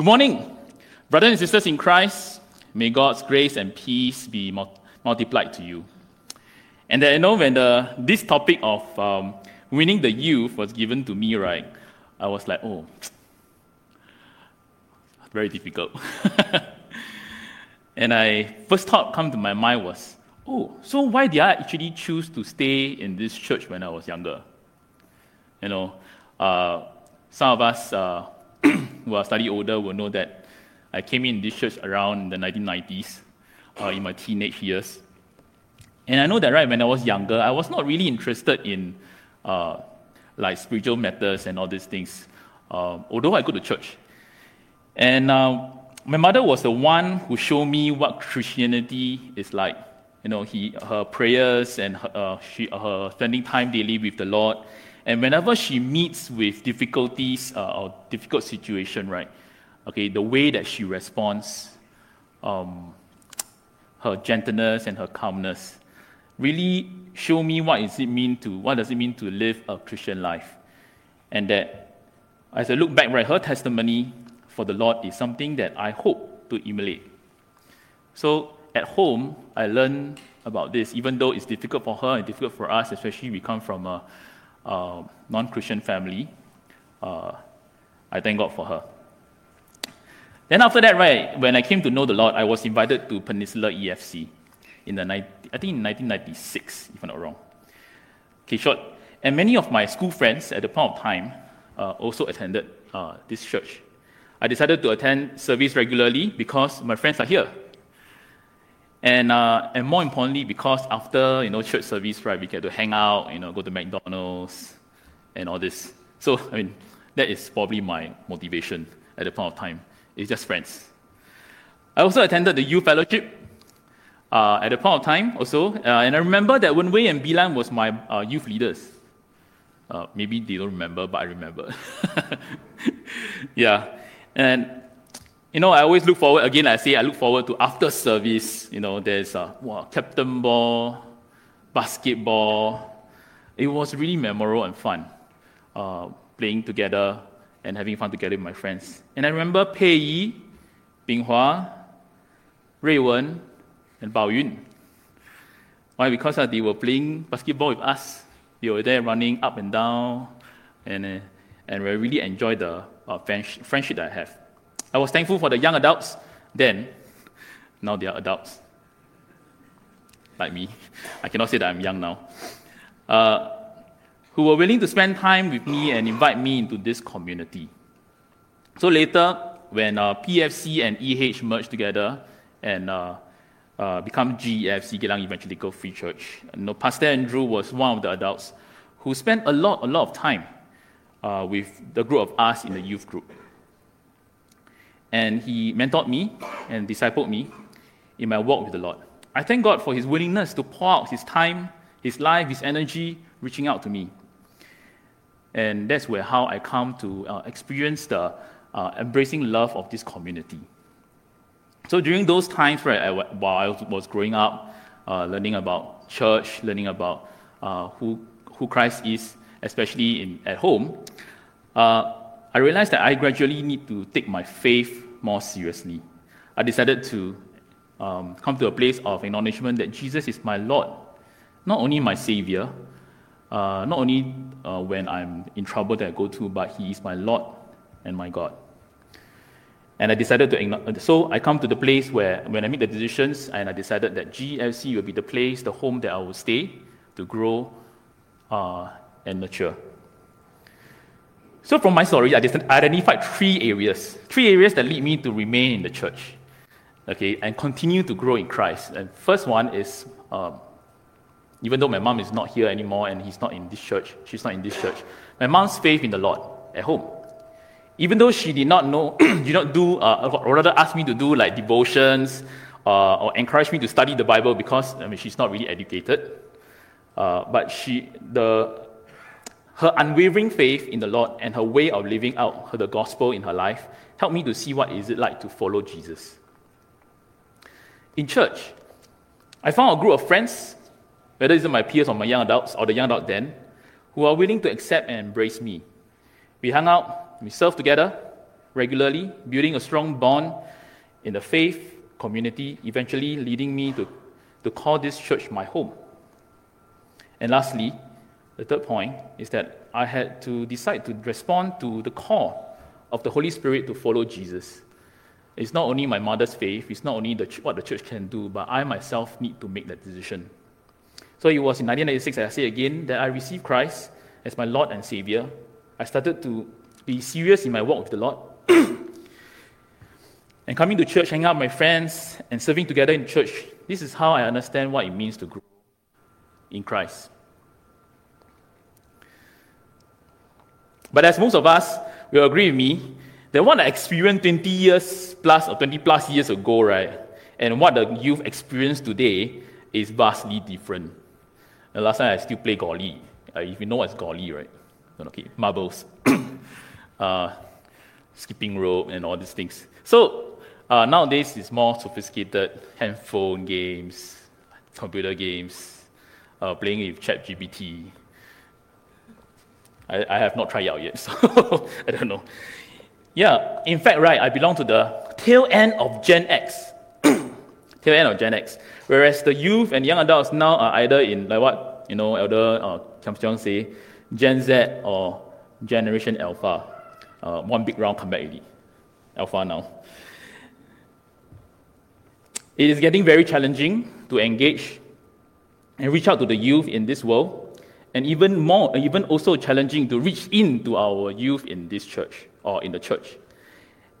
Good morning, brothers and sisters in Christ. May God's grace and peace be multiplied to you. And then, you know, when the, this topic of um, winning the youth was given to me, right, I was like, oh, very difficult. and I first thought come to my mind was, oh, so why did I actually choose to stay in this church when I was younger? You know, uh, some of us uh, who are slightly older will know that I came in this church around the 1990s, uh, in my teenage years. And I know that, right, when I was younger, I was not really interested in uh, like spiritual matters and all these things, uh, although I go to church. And uh, my mother was the one who showed me what Christianity is like. You know, he, her prayers and her, uh, she, her spending time daily with the Lord. And whenever she meets with difficulties uh, or difficult situation, right, okay, the way that she responds, um, her gentleness and her calmness, really show me it mean to what does it mean to live a Christian life, and that as I look back, right, her testimony for the Lord is something that I hope to emulate. So at home, I learn about this, even though it's difficult for her and difficult for us, especially we come from a, a non-Christian family. Uh, I thank God for her. Then after that, right, when I came to know the Lord, I was invited to Peninsula EFC in the I think in 1996, if I'm not wrong. Okay, short. And many of my school friends at the point of time uh, also attended uh, this church. I decided to attend service regularly because my friends are here. And, uh, and more importantly, because after you know church service, right, we get to hang out, you know, go to McDonald's and all this. So I mean, that is probably my motivation at the point of time. It's just friends. I also attended the youth fellowship uh, at the point of time also, uh, and I remember that Wen Wei and Bilan was my uh, youth leaders. Uh, maybe they don't remember, but I remember. yeah. And, you know, I always look forward, again, I say I look forward to after service, you know, there's a wow, captain ball, basketball. It was really memorable and fun uh, playing together and having fun together with my friends. And I remember Pei Yi, Bing Hua, Rui Wen, and Bao Yun. Why? Because uh, they were playing basketball with us. They were there running up and down, and, uh, and we really enjoyed the uh, friendship that I have. I was thankful for the young adults then. Now they are adults. Like me. I cannot say that I'm young now. Uh, who were willing to spend time with me and invite me into this community. So later, when uh, PFC and EH merged together and uh, uh, become GEFC, Geylang Evangelical Free Church, you know, Pastor Andrew was one of the adults who spent a lot, a lot of time uh, with the group of us in the youth group. And he mentored me and discipled me in my walk with the Lord. I thank God for his willingness to pour out his time, his life, his energy, reaching out to me. And that's where how I come to uh, experience the uh, embracing love of this community. So during those times, right, I, while I was growing up, uh, learning about church, learning about uh, who, who Christ is, especially in, at home, uh, I realized that I gradually need to take my faith more seriously. I decided to um, come to a place of acknowledgement that Jesus is my Lord, not only my Savior, uh, not only uh, when I'm in trouble that I go to, but He is my Lord and my God. And I decided to, so I come to the place where when I make the decisions, and I decided that GFC will be the place, the home that I will stay to grow uh, and nurture. So from my story, I just identified three areas, three areas that lead me to remain in the church, okay, and continue to grow in Christ. And first one is, um, even though my mom is not here anymore and he's not in this church, she's not in this church, my mom's faith in the Lord at home. Even though she did not know, did not do, uh, or rather asked me to do like devotions uh, or encourage me to study the Bible because I mean she's not really educated. Uh, but she, the her unwavering faith in the Lord and her way of living out the gospel in her life helped me to see what is it like to follow Jesus. In church, I found a group of friends, whether it's my peers or my young adults or the young adult then, who are willing to accept and embrace me. We hung out, we served together, regularly, building a strong bond in the faith community, eventually leading me to, to call this church my home. And lastly, the third point is that I had to decide to respond to the call of the Holy Spirit to follow Jesus. It's not only my mother's faith, it's not only the, what the church can do, but I myself need to make that decision. So it was in 1996, I say again, that I received Christ as my Lord and Savior. I started to be serious in my walk with the Lord. and coming to church, hanging out with my friends, and serving together in church, this is how I understand what it means to grow in Christ. But as most of us will agree with me, that what I experienced 20 years plus or 20 plus years ago, right, and what the youth experience today is vastly different. The last time I still play golly. Uh, if you know what's golly, right? Okay, marbles, uh, skipping rope, and all these things. So uh, nowadays it's more sophisticated handphone games, computer games, uh, playing with ChatGPT, I, I have not tried out yet, so I don't know. Yeah, in fact, right, I belong to the tail end of Gen X. tail end of Gen X. Whereas the youth and young adults now are either in, like what, you know, Elder uh, Kam say, Gen Z or Generation Alpha. Uh, one big round come back already. Alpha now. It is getting very challenging to engage and reach out to the youth in this world and even more, even also challenging to reach into our youth in this church or in the church.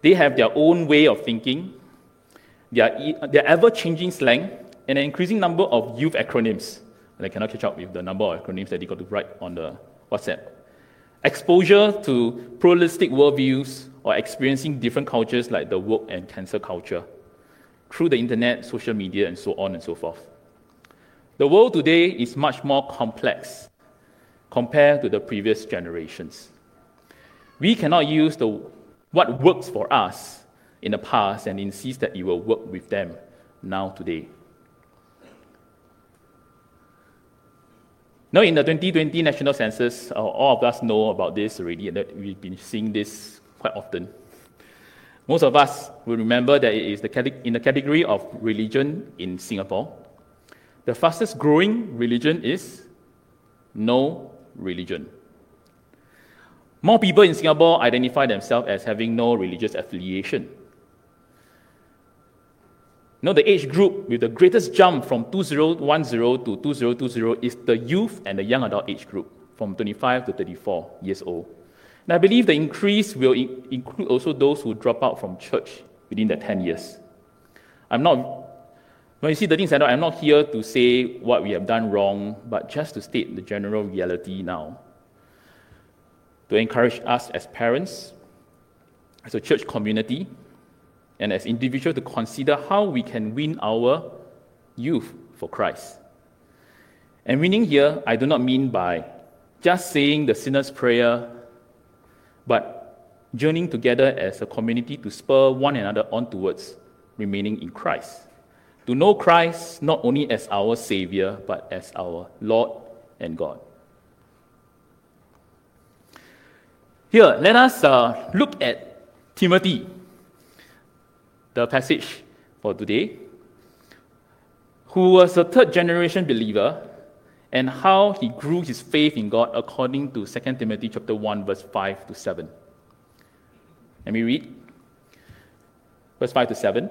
They have their own way of thinking, their, their ever changing slang, and an increasing number of youth acronyms. And I cannot catch up with the number of acronyms that they got to write on the WhatsApp. Exposure to pluralistic worldviews or experiencing different cultures like the woke and cancel culture through the internet, social media, and so on and so forth. The world today is much more complex compared to the previous generations. We cannot use the, what works for us in the past and insist that it will work with them now today. Now, in the 2020 national census, uh, all of us know about this already, and that we've been seeing this quite often. Most of us will remember that it is the, in the category of religion in Singapore. The fastest growing religion is no religion. More people in Singapore identify themselves as having no religious affiliation. Now, the age group with the greatest jump from 2010 to 2020 is the youth and the young adult age group, from 25 to 34 years old. And I believe the increase will include also those who drop out from church within the 10 years. I'm not when you see the things I know, I'm not here to say what we have done wrong, but just to state the general reality now. To encourage us as parents, as a church community, and as individuals to consider how we can win our youth for Christ. And winning here, I do not mean by just saying the sinner's prayer, but journeying together as a community to spur one another on towards remaining in Christ to know Christ not only as our Savior, but as our Lord and God. Here, let us uh, look at Timothy, the passage for today, who was a third generation believer and how he grew his faith in God according to 2 Timothy chapter 1 verse 5 to 7. Let me read. Verse 5 to 7.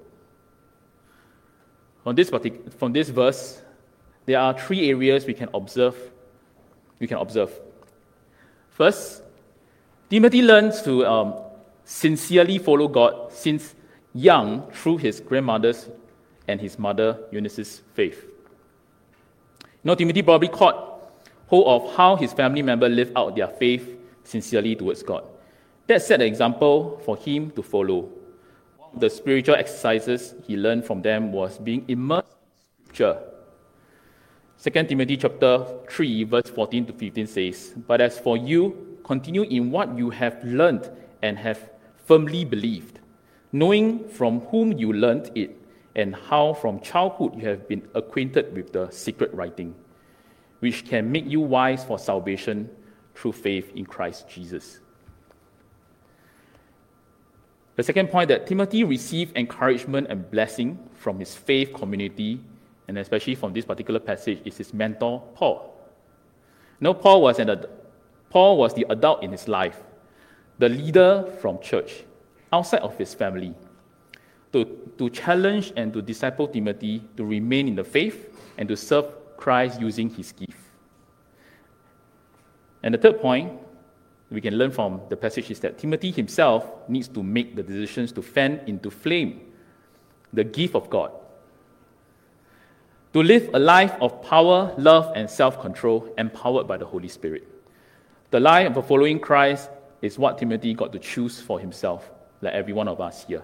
From this, from this verse, there are three areas we can observe. We can observe. First, Timothy learns to um, sincerely follow God since young through his grandmother's and his mother Eunice's faith. You know, Timothy probably caught hold of how his family member lived out their faith sincerely towards God. That set an example for him to follow. The spiritual exercises he learned from them was being immersed in Scripture. 2 Timothy chapter 3, verse 14 to 15 says, But as for you, continue in what you have learned and have firmly believed, knowing from whom you learned it, and how from childhood you have been acquainted with the secret writing, which can make you wise for salvation through faith in Christ Jesus. The second point that Timothy received encouragement and blessing from his faith community, and especially from this particular passage, is his mentor, Paul. Now, Paul was, an, Paul was the adult in his life, the leader from church, outside of his family, to, to challenge and to disciple Timothy to remain in the faith and to serve Christ using his gift. And the third point we can learn from the passage is that Timothy himself needs to make the decisions to fan into flame the gift of God. To live a life of power, love, and self control, empowered by the Holy Spirit. The life of following Christ is what Timothy got to choose for himself, like every one of us here,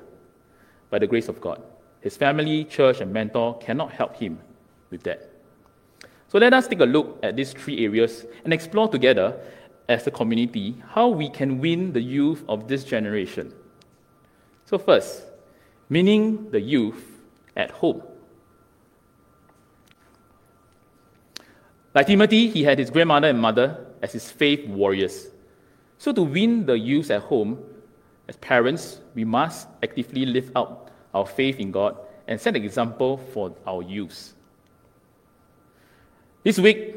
by the grace of God. His family, church, and mentor cannot help him with that. So let us take a look at these three areas and explore together as a community how we can win the youth of this generation. So, first, meaning the youth at home. Like Timothy, he had his grandmother and mother as his faith warriors. So, to win the youth at home, as parents, we must actively live out our faith in God and set an example for our youth. This week,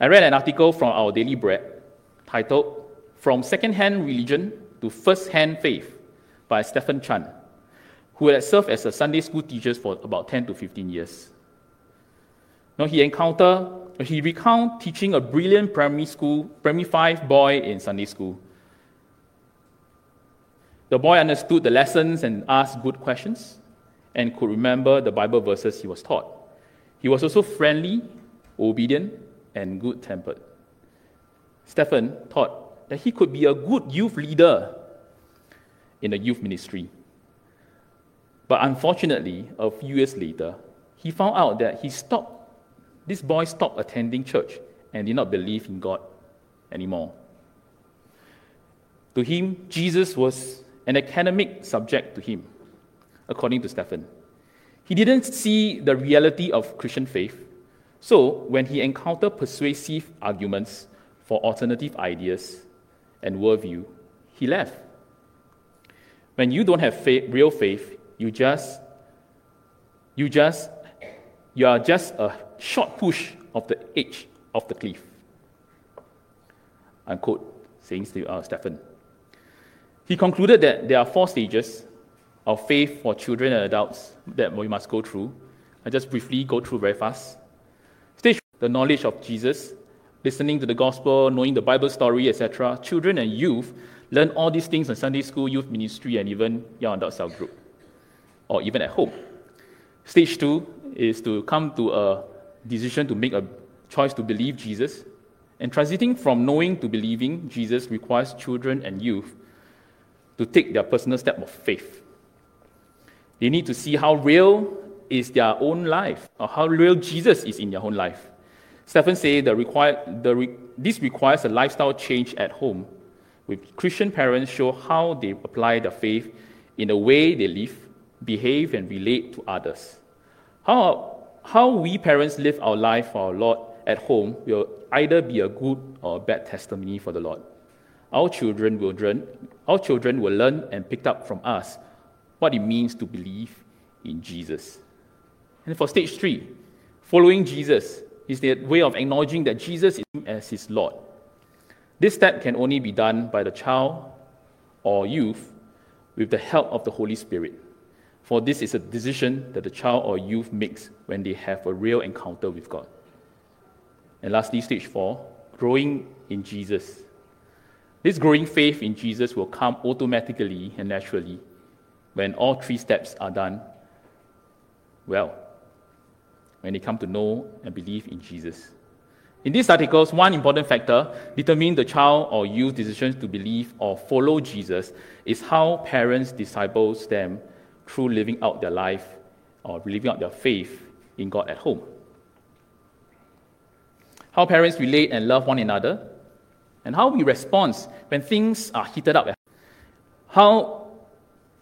I read an article from our Daily Bread titled From Second-Hand Religion to First-Hand Faith by Stephen Chan, who had served as a Sunday school teacher for about 10 to 15 years. Now he encountered, he recounted teaching a brilliant primary school, primary five boy in Sunday school. The boy understood the lessons and asked good questions and could remember the Bible verses he was taught. He was also friendly, obedient, and good tempered. Stephen thought that he could be a good youth leader in the youth ministry. But unfortunately, a few years later, he found out that he stopped, this boy stopped attending church and did not believe in God anymore. To him, Jesus was an academic subject to him, according to Stephen. He didn't see the reality of Christian faith so, when he encountered persuasive arguments for alternative ideas and worldview, he left. When you don't have faith, real faith, you just, you just, you are just a short push of the edge of the cliff. Unquote, saying uh, Stephen. He concluded that there are four stages of faith for children and adults that we must go through. I just briefly go through very fast the knowledge of Jesus, listening to the gospel, knowing the Bible story, etc. Children and youth learn all these things in Sunday school, youth ministry, and even young adult cell group, or even at home. Stage two is to come to a decision to make a choice to believe Jesus. And transiting from knowing to believing Jesus requires children and youth to take their personal step of faith. They need to see how real is their own life, or how real Jesus is in their own life. Stephen said the the re, this requires a lifestyle change at home, with Christian parents show how they apply the faith in the way they live, behave, and relate to others. How, how we parents live our life for our Lord at home will either be a good or a bad testimony for the Lord. Our children will learn, our children will learn and pick up from us what it means to believe in Jesus. And for stage three, following Jesus is the way of acknowledging that Jesus is as his Lord. This step can only be done by the child or youth with the help of the Holy Spirit. For this is a decision that the child or youth makes when they have a real encounter with God. And lastly, stage four, growing in Jesus. This growing faith in Jesus will come automatically and naturally when all three steps are done well when they come to know and believe in Jesus. In these articles, one important factor determining the child or youth decisions to believe or follow Jesus is how parents disciples them through living out their life or living out their faith in God at home. How parents relate and love one another, and how we respond when things are heated up. How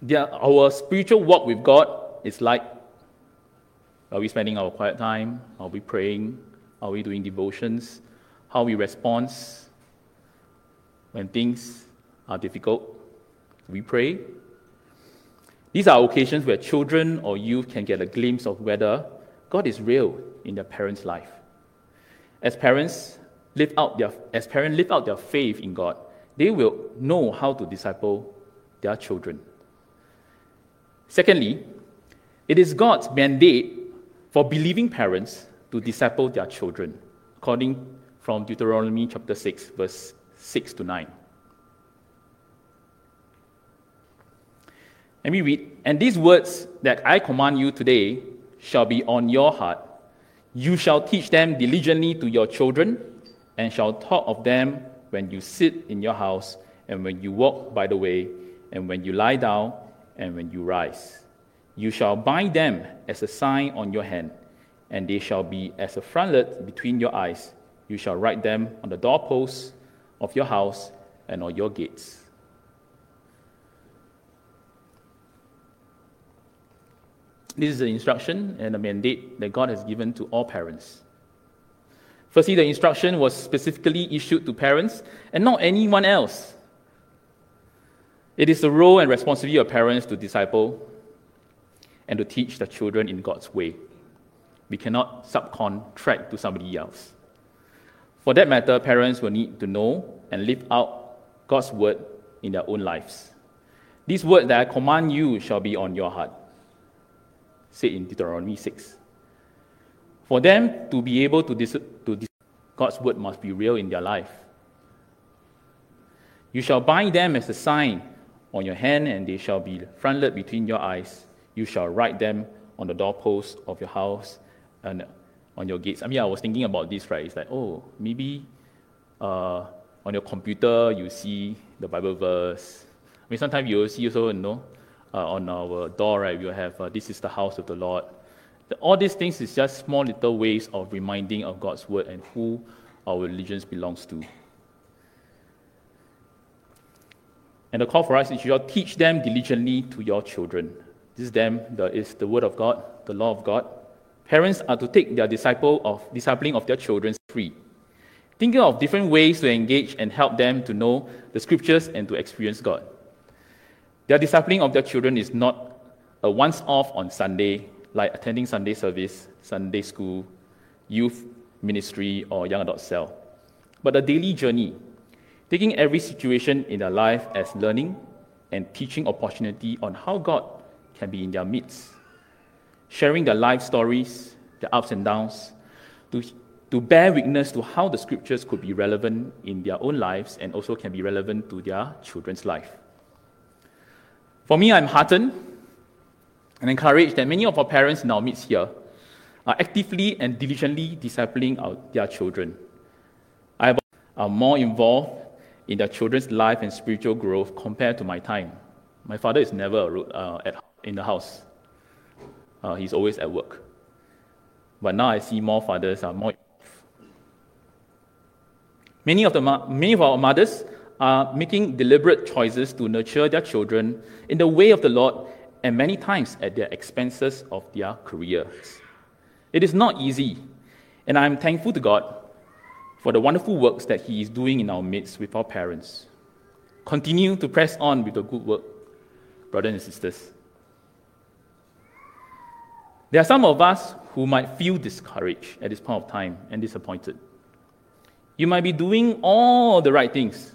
their, our spiritual walk with God is like. Are we spending our quiet time? Are we praying? Are we doing devotions? How we respond when things are difficult? We pray. These are occasions where children or youth can get a glimpse of whether God is real in their parents' life. As parents live out their, as parents live out their faith in God, they will know how to disciple their children. Secondly, it is God's mandate for believing parents to disciple their children, according from Deuteronomy chapter 6, verse 6 to 9. Let me read. And these words that I command you today shall be on your heart. You shall teach them diligently to your children, and shall talk of them when you sit in your house, and when you walk by the way, and when you lie down, and when you rise. You shall bind them as a sign on your hand and they shall be as a frontlet between your eyes. You shall write them on the doorposts of your house and on your gates. This is the instruction and the mandate that God has given to all parents. Firstly, the instruction was specifically issued to parents and not anyone else. It is the role and responsibility of parents to disciple and to teach the children in God's way. We cannot subcontract to somebody else. For that matter, parents will need to know and live out God's word in their own lives. These words that I command you shall be on your heart, said in Deuteronomy 6. For them to be able to, dis- to dis- God's word must be real in their life. You shall bind them as a sign on your hand, and they shall be frontlet between your eyes. You shall write them on the doorposts of your house and on your gates. I mean, I was thinking about this, right? It's like, oh, maybe uh, on your computer you see the Bible verse. I mean, sometimes you will see also, you know, uh, on our door, right? We'll have, uh, this is the house of the Lord. All these things is just small little ways of reminding of God's word and who our religion belongs to. And the call for us is you shall teach them diligently to your children. This is them, the, is the word of God, the law of God. Parents are to take their disciple of, discipling of their children free, thinking of different ways to engage and help them to know the scriptures and to experience God. Their discipling of their children is not a once off on Sunday, like attending Sunday service, Sunday school, youth ministry, or young adult cell, but a daily journey, taking every situation in their life as learning and teaching opportunity on how God can be in their midst sharing their life stories, their ups and downs, to, to bear witness to how the scriptures could be relevant in their own lives and also can be relevant to their children's life. For me, I'm heartened and encouraged that many of our parents in our midst here are actively and diligently discipling our, their children. I are more involved in their children's life and spiritual growth compared to my time. My father is never uh, at, in the house. Uh, he's always at work. But now I see more fathers are more. Many of, the, many of our mothers are making deliberate choices to nurture their children in the way of the Lord and many times at the expenses of their careers. It is not easy, and I'm thankful to God for the wonderful works that He is doing in our midst with our parents. Continue to press on with the good work, brothers and sisters. There are some of us who might feel discouraged at this point of time and disappointed. You might be doing all the right things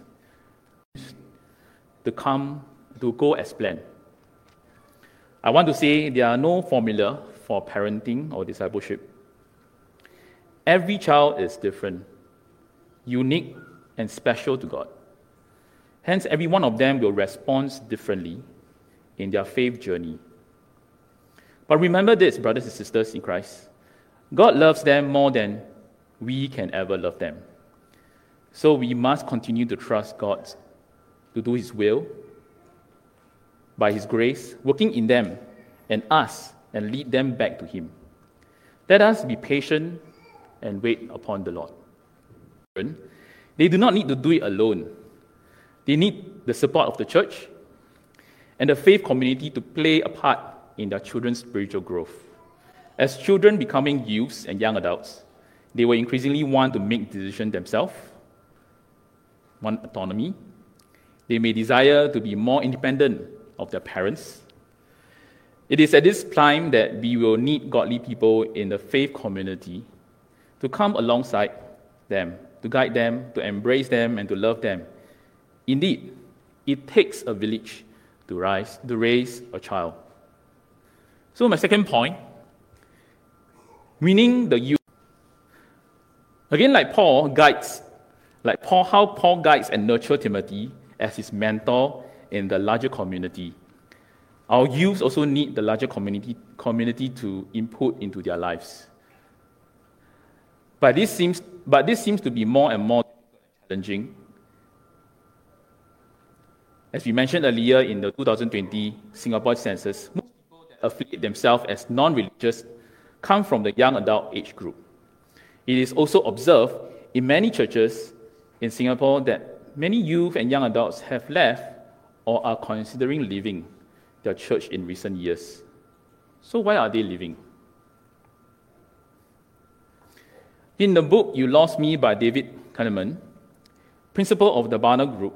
to come to go as planned. I want to say there are no formula for parenting or discipleship. Every child is different, unique, and special to God. Hence, every one of them will respond differently in their faith journey. But remember this, brothers and sisters in Christ God loves them more than we can ever love them. So we must continue to trust God to do His will by His grace, working in them and us and lead them back to Him. Let us be patient and wait upon the Lord. They do not need to do it alone. They need the support of the church and the faith community to play a part in their children's spiritual growth. As children becoming youths and young adults, they will increasingly want to make decisions themselves, want autonomy. They may desire to be more independent of their parents. It is at this time that we will need godly people in the faith community to come alongside them, to guide them, to embrace them, and to love them. Indeed, it takes a village to, rise, to raise a child. So, my second point winning the youth. Again, like Paul guides, like Paul, how Paul guides and nurtures Timothy as his mentor in the larger community. Our youth also need the larger community, community to input into their lives. But this, seems, but this seems to be more and more challenging. As we mentioned earlier in the 2020 Singapore census, affiliate themselves as non religious come from the young adult age group. It is also observed in many churches in Singapore that many youth and young adults have left or are considering leaving their church in recent years. So, why are they leaving? In the book You Lost Me by David Kinnaman, principal of the Barna Group,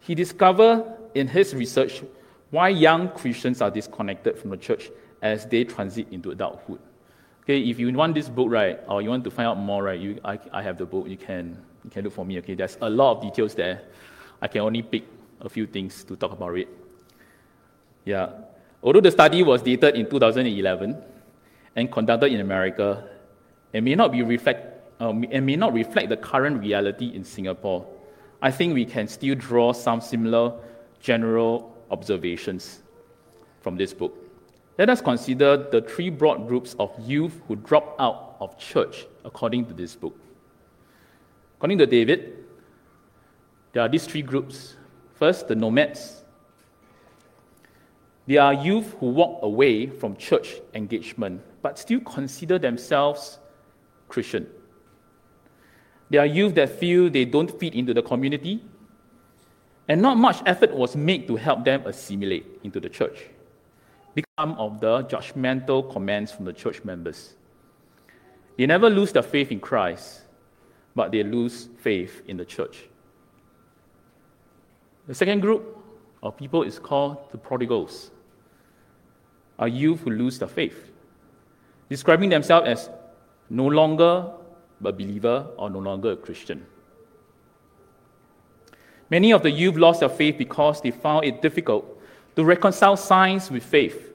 he discovered in his research why young Christians are disconnected from the church as they transit into adulthood. Okay, if you want this book, right, or you want to find out more, right, you, I, I have the book. You can, you can look for me. Okay, there's a lot of details there. I can only pick a few things to talk about it. Yeah. Although the study was dated in 2011 and conducted in America, it may not be reflect, um, it may not reflect the current reality in Singapore. I think we can still draw some similar general observations from this book. Let us consider the three broad groups of youth who drop out of church according to this book. According to David, there are these three groups. First, the nomads. They are youth who walk away from church engagement but still consider themselves Christian. They are youth that feel they don't fit into the community, and not much effort was made to help them assimilate into the church. Become of the judgmental comments from the church members. They never lose their faith in Christ, but they lose faith in the church. The second group of people is called the prodigals, a youth who lose their faith, describing themselves as no longer a believer or no longer a Christian. Many of the youth lost their faith because they found it difficult to reconcile science with faith.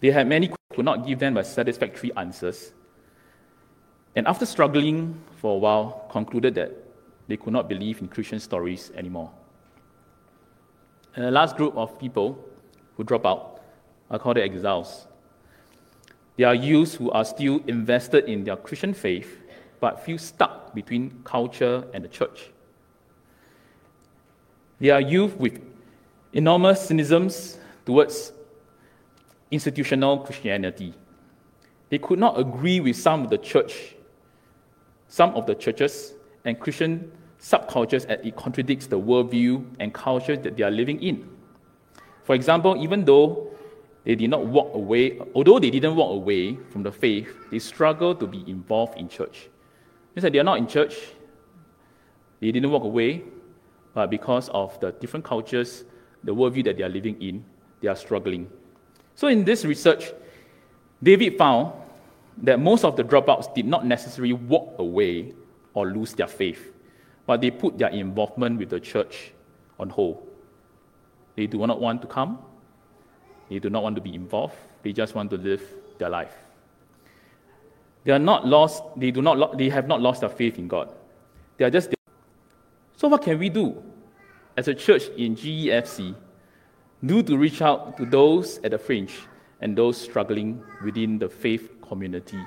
They had many could not give them satisfactory answers, and after struggling for a while, concluded that they could not believe in Christian stories anymore. And the last group of people who drop out are called the exiles. They are youths who are still invested in their Christian faith but feel stuck between culture and the church. They are youth with enormous cynicisms towards institutional Christianity. They could not agree with some of the church, some of the churches and Christian subcultures as it contradicts the worldview and culture that they are living in. For example, even though they did not walk away, although they didn't walk away from the faith, they struggle to be involved in church. It's said they are not in church, they didn't walk away, but because of the different cultures, the worldview that they are living in, they are struggling. So, in this research, David found that most of the dropouts did not necessarily walk away or lose their faith, but they put their involvement with the church on hold. They do not want to come, they do not want to be involved, they just want to live their life. They are not lost, they do not they have not lost their faith in God. They are just So what can we do as a church in GEFC do to reach out to those at the fringe and those struggling within the faith community?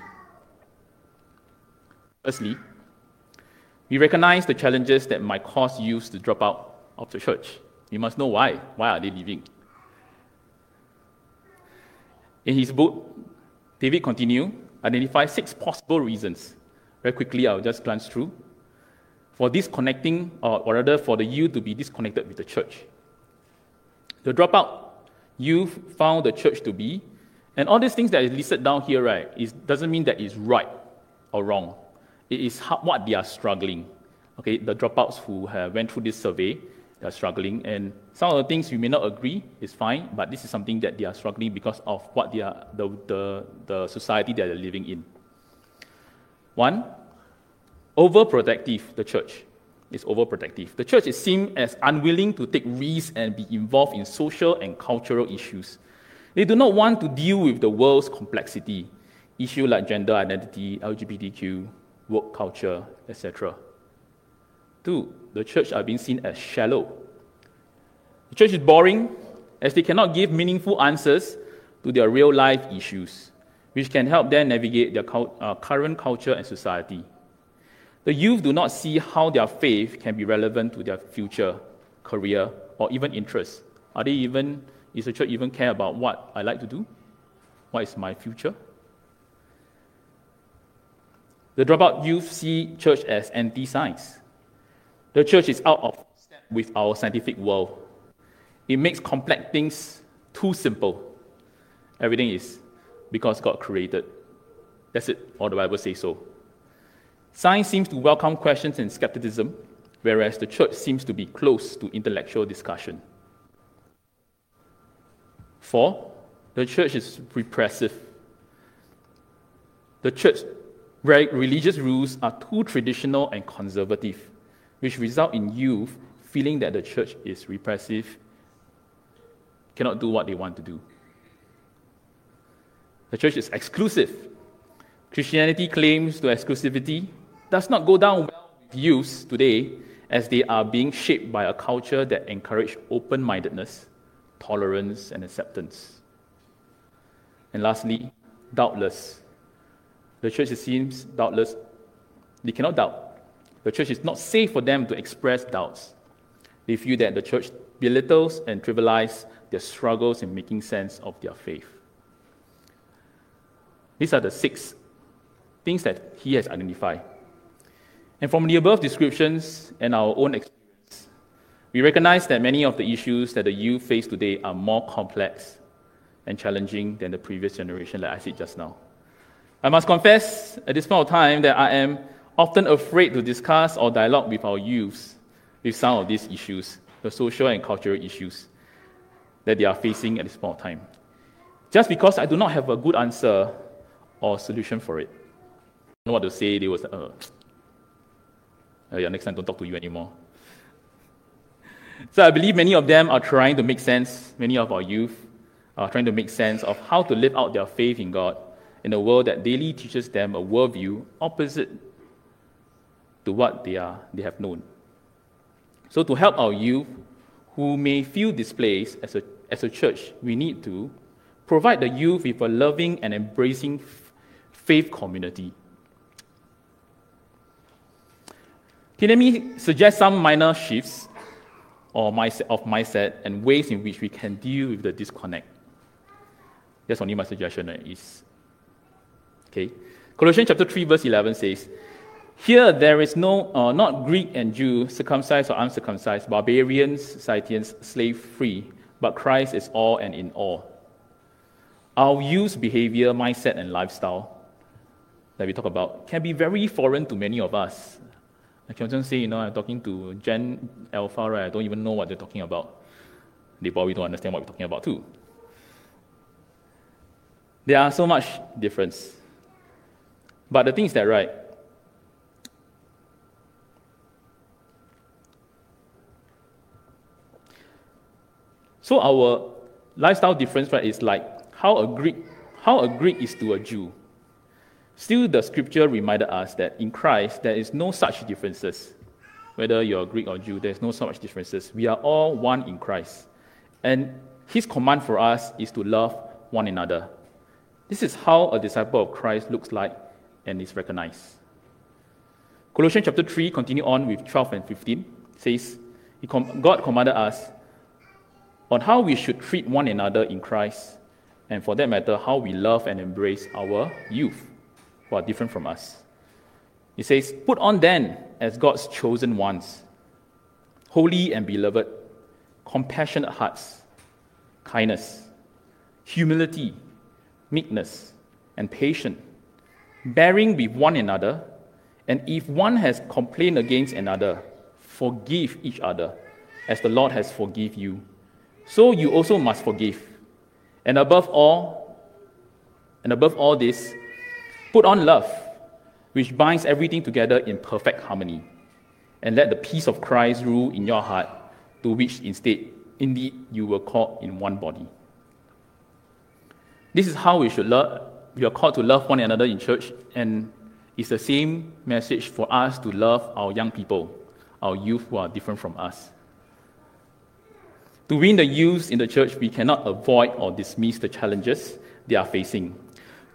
Firstly, we recognize the challenges that might cause youth to drop out of the church. We must know why. Why are they leaving? In his book, David continue identify six possible reasons. Very quickly, I'll just glance through. For disconnecting, or, or rather, for the youth to be disconnected with the church. The dropout youth found the church to be, and all these things that is listed down here, right, is, doesn't mean that it's right or wrong. It is what they are struggling. Okay, the dropouts who have went through this survey, they are struggling, and some of the things you may not agree is fine, but this is something that they are struggling because of what they are, the, the, the society that they're living in. One, overprotective, the church is overprotective. The church is seen as unwilling to take risks and be involved in social and cultural issues. They do not want to deal with the world's complexity, issues like gender identity, LGBTQ, work culture, etc. Two, the church are being seen as shallow. The church is boring as they cannot give meaningful answers to their real life issues, which can help them navigate their uh, current culture and society. The youth do not see how their faith can be relevant to their future, career, or even interests. Are they even, is the church even care about what I like to do? What is my future? The dropout youth see church as anti science. The church is out of step with our scientific world. It makes complex things too simple. Everything is because God created. That's it, all the Bible says so. Science seems to welcome questions and skepticism, whereas the church seems to be close to intellectual discussion. Four, the church is repressive. The church religious rules are too traditional and conservative which result in youth feeling that the church is repressive, cannot do what they want to do. The church is exclusive. Christianity claims to exclusivity does not go down well with youth today as they are being shaped by a culture that encourages open mindedness, tolerance, and acceptance. And lastly, doubtless. The church seems doubtless, they cannot doubt the church is not safe for them to express doubts. They feel that the church belittles and trivializes their struggles in making sense of their faith. These are the six things that he has identified. And from the above descriptions and our own experience, we recognize that many of the issues that the youth face today are more complex and challenging than the previous generation, like I said just now. I must confess at this point of time that I am often afraid to discuss or dialogue with our youths with some of these issues, the social and cultural issues that they are facing at this point of time. Just because I do not have a good answer or solution for it. I don't know what to say, they was, say, oh, yeah, next time don't talk to you anymore. So I believe many of them are trying to make sense, many of our youth are trying to make sense of how to live out their faith in God in a world that daily teaches them a worldview opposite to what they, are, they have known. So, to help our youth who may feel displaced as a, as a church, we need to provide the youth with a loving and embracing faith community. Okay, let me suggest some minor shifts or of mindset and ways in which we can deal with the disconnect. That's only my suggestion right, is okay. Colossians chapter 3, verse 11 says, here, there is no, uh, not Greek and Jew, circumcised or uncircumcised, barbarians, Scythians, slave free, but Christ is all and in all. Our youth behavior, mindset, and lifestyle that we talk about can be very foreign to many of us. I can just say, you know, I'm talking to Gen Alpha, right? I don't even know what they're talking about. They probably don't understand what we're talking about, too. There are so much difference. But the thing is that, right, So our lifestyle difference right, is like how a Greek, how a Greek is to a Jew. Still, the scripture reminded us that in Christ there is no such differences. Whether you're a Greek or Jew, there's no such differences. We are all one in Christ. And his command for us is to love one another. This is how a disciple of Christ looks like and is recognized. Colossians chapter 3, continue on with 12 and 15, says, God commanded us on how we should treat one another in Christ, and for that matter, how we love and embrace our youth who are different from us. He says, Put on then, as God's chosen ones, holy and beloved, compassionate hearts, kindness, humility, meekness, and patience, bearing with one another, and if one has complained against another, forgive each other, as the Lord has forgive you. So you also must forgive. And above all, and above all this, put on love, which binds everything together in perfect harmony. And let the peace of Christ rule in your heart, to which instead, indeed, you were called in one body. This is how we should love. We are called to love one another in church, and it's the same message for us to love our young people, our youth who are different from us. To win the youth in the church, we cannot avoid or dismiss the challenges they are facing.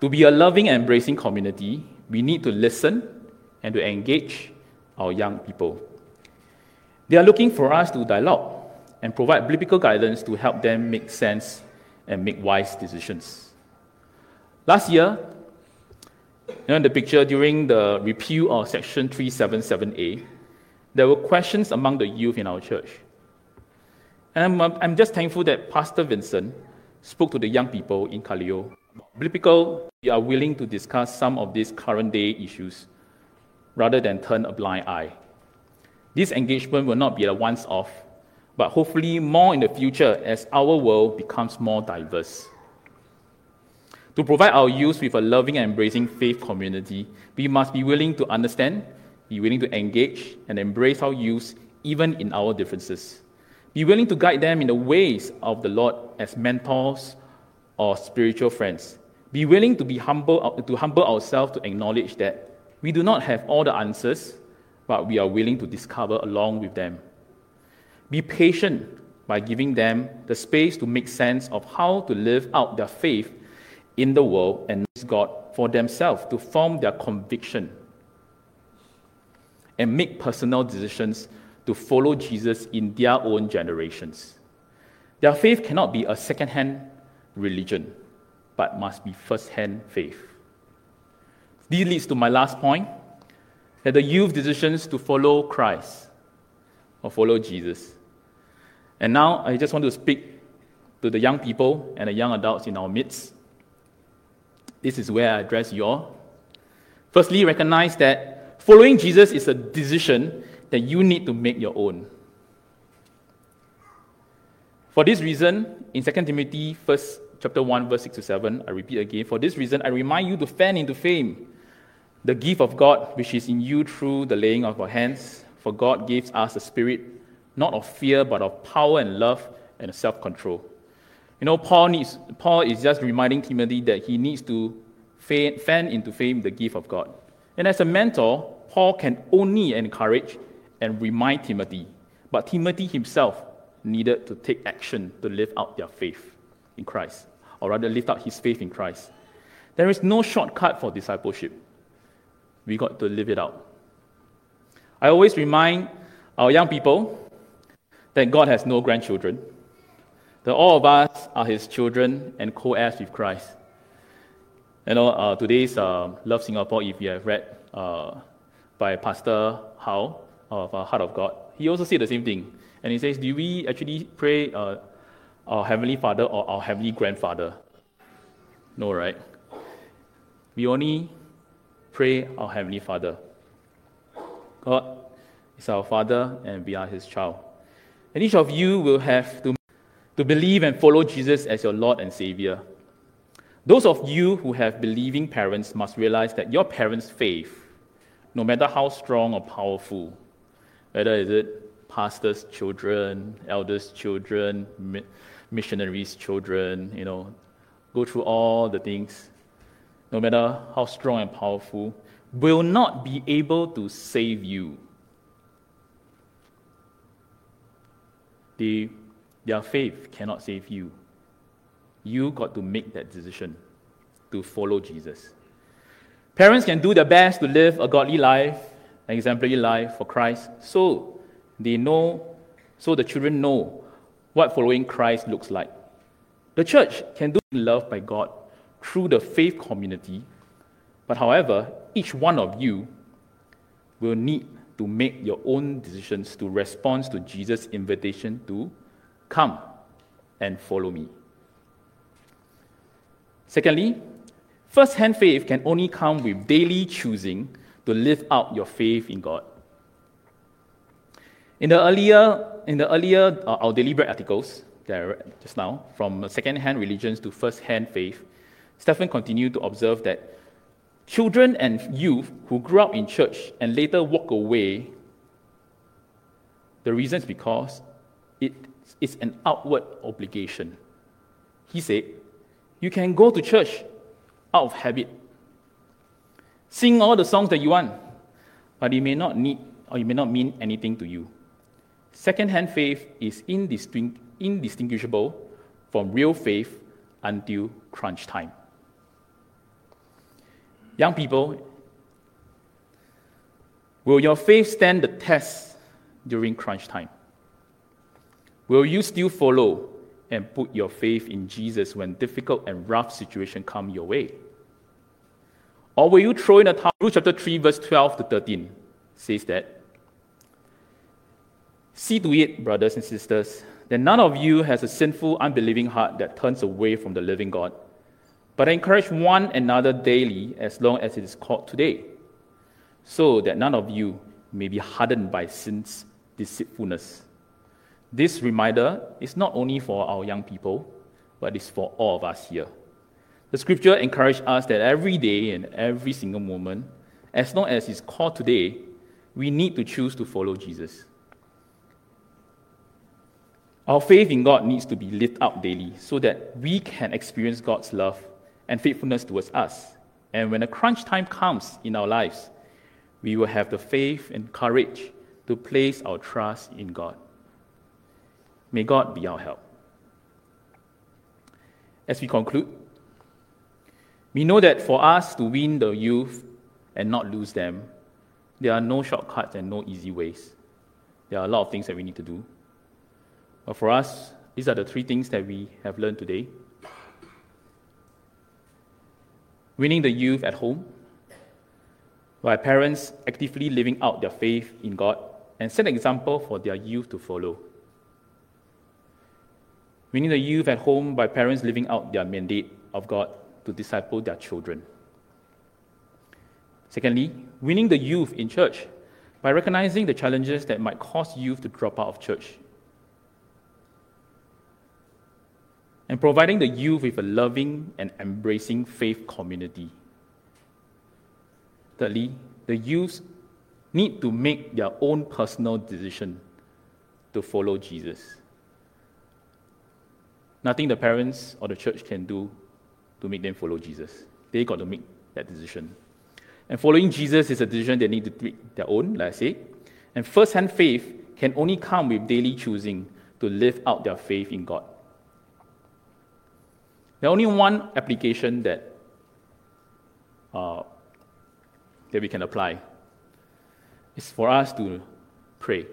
To be a loving and embracing community, we need to listen and to engage our young people. They are looking for us to dialogue and provide biblical guidance to help them make sense and make wise decisions. Last year, you know, in the picture during the repeal of Section 377A, there were questions among the youth in our church. And I'm, I'm just thankful that Pastor Vincent spoke to the young people in Kaleo. Biblical, we are willing to discuss some of these current day issues rather than turn a blind eye. This engagement will not be a once off, but hopefully more in the future as our world becomes more diverse. To provide our youth with a loving and embracing faith community, we must be willing to understand, be willing to engage, and embrace our youth even in our differences. Be willing to guide them in the ways of the Lord as mentors or spiritual friends. Be willing to be humble to humble ourselves to acknowledge that we do not have all the answers, but we are willing to discover along with them. Be patient by giving them the space to make sense of how to live out their faith in the world and God for themselves to form their conviction and make personal decisions to follow Jesus in their own generations. Their faith cannot be a second hand religion, but must be first hand faith. This leads to my last point that the youth decisions to follow Christ or follow Jesus. And now I just want to speak to the young people and the young adults in our midst. This is where I address you all. Firstly, recognize that following Jesus is a decision that you need to make your own. For this reason, in 2 Timothy 1, chapter 1, verse 6 to 7, I repeat again, for this reason I remind you to fan into fame the gift of God which is in you through the laying of our hands. For God gives us a spirit not of fear, but of power and love and self control. You know, Paul, needs, Paul is just reminding Timothy that he needs to fan, fan into fame the gift of God. And as a mentor, Paul can only encourage and remind Timothy. But Timothy himself needed to take action to live out their faith in Christ, or rather, live out his faith in Christ. There is no shortcut for discipleship. We got to live it out. I always remind our young people that God has no grandchildren, that all of us are his children and co heirs with Christ. You know, uh, today's uh, Love Singapore, if you have read uh, by Pastor Howe, of uh, Heart of God, he also said the same thing. And he says, Do we actually pray uh, our Heavenly Father or our Heavenly Grandfather? No, right? We only pray our Heavenly Father. God is our Father, and we are His child. And each of you will have to, to believe and follow Jesus as your Lord and Savior. Those of you who have believing parents must realize that your parents' faith, no matter how strong or powerful, whether is it pastors' children, elders' children, missionaries' children, you know, go through all the things, no matter how strong and powerful, will not be able to save you. They, their faith cannot save you. You got to make that decision to follow Jesus. Parents can do their best to live a godly life an exemplary life for Christ, so they know, so the children know what following Christ looks like. The church can do love by God through the faith community, but however, each one of you will need to make your own decisions to respond to Jesus' invitation to come and follow me. Secondly, first hand faith can only come with daily choosing to live out your faith in God. In the earlier, in the earlier uh, our bread articles that I read just now, from second-hand religions to first-hand faith, Stephen continued to observe that children and youth who grew up in church and later walk away, the reason is because it is an outward obligation. He said, You can go to church out of habit, sing all the songs that you want, but it may not need or it may not mean anything to you. Second-hand faith is indistinguishable from real faith until crunch time. Young people, will your faith stand the test during crunch time? Will you still follow and put your faith in Jesus when difficult and rough situations come your way? Or will you throw in a towel? Hebrews chapter 3, verse 12 to 13 says that. See to it, brothers and sisters, that none of you has a sinful, unbelieving heart that turns away from the living God but encourage one another daily as long as it is called today, so that none of you may be hardened by sin's deceitfulness. This reminder is not only for our young people, but it's for all of us here. The scripture encourages us that every day and every single moment, as long as it's called today, we need to choose to follow Jesus. Our faith in God needs to be lit up daily so that we can experience God's love and faithfulness towards us. And when the crunch time comes in our lives, we will have the faith and courage to place our trust in God. May God be our help. As we conclude, we know that for us to win the youth and not lose them, there are no shortcuts and no easy ways. There are a lot of things that we need to do. But for us, these are the three things that we have learned today winning the youth at home, by parents actively living out their faith in God and set an example for their youth to follow. Winning the youth at home by parents living out their mandate of God to disciple their children. Secondly, winning the youth in church by recognizing the challenges that might cause youth to drop out of church and providing the youth with a loving and embracing faith community. Thirdly, the youth need to make their own personal decision to follow Jesus. Nothing the parents or the church can do to make them follow Jesus. They got to make that decision. And following Jesus is a decision they need to make their own, like I say. And first hand faith can only come with daily choosing to live out their faith in God. There's only one application that, uh, that we can apply. It's for us to pray.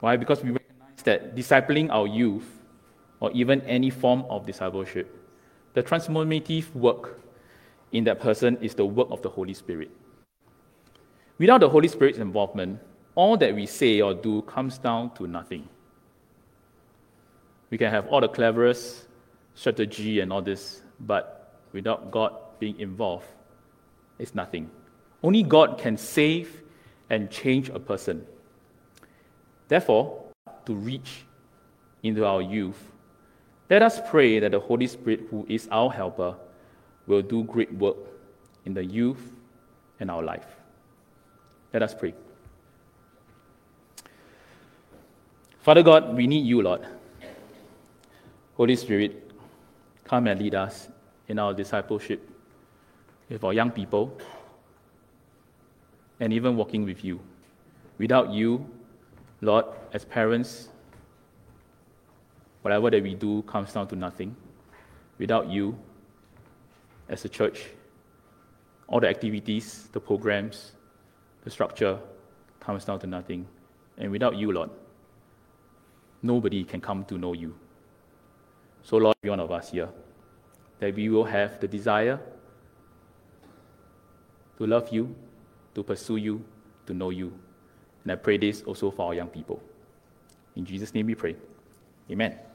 Why? Because we recognize that discipling our youth, or even any form of discipleship, the transformative work in that person is the work of the Holy Spirit. Without the Holy Spirit's involvement, all that we say or do comes down to nothing. We can have all the cleverest strategy and all this, but without God being involved, it's nothing. Only God can save and change a person. Therefore, to reach into our youth, let us pray that the Holy Spirit, who is our helper, will do great work in the youth and our life. Let us pray. Father God, we need you, Lord. Holy Spirit, come and lead us in our discipleship with our young people and even walking with you. Without you, Lord, as parents, whatever that we do comes down to nothing. Without you, as a church, all the activities, the programs, the structure comes down to nothing. And without you, Lord, nobody can come to know you. So, Lord, every one of us here, that we will have the desire to love you, to pursue you, to know you. And I pray this also for our young people. In Jesus' name we pray. Amen.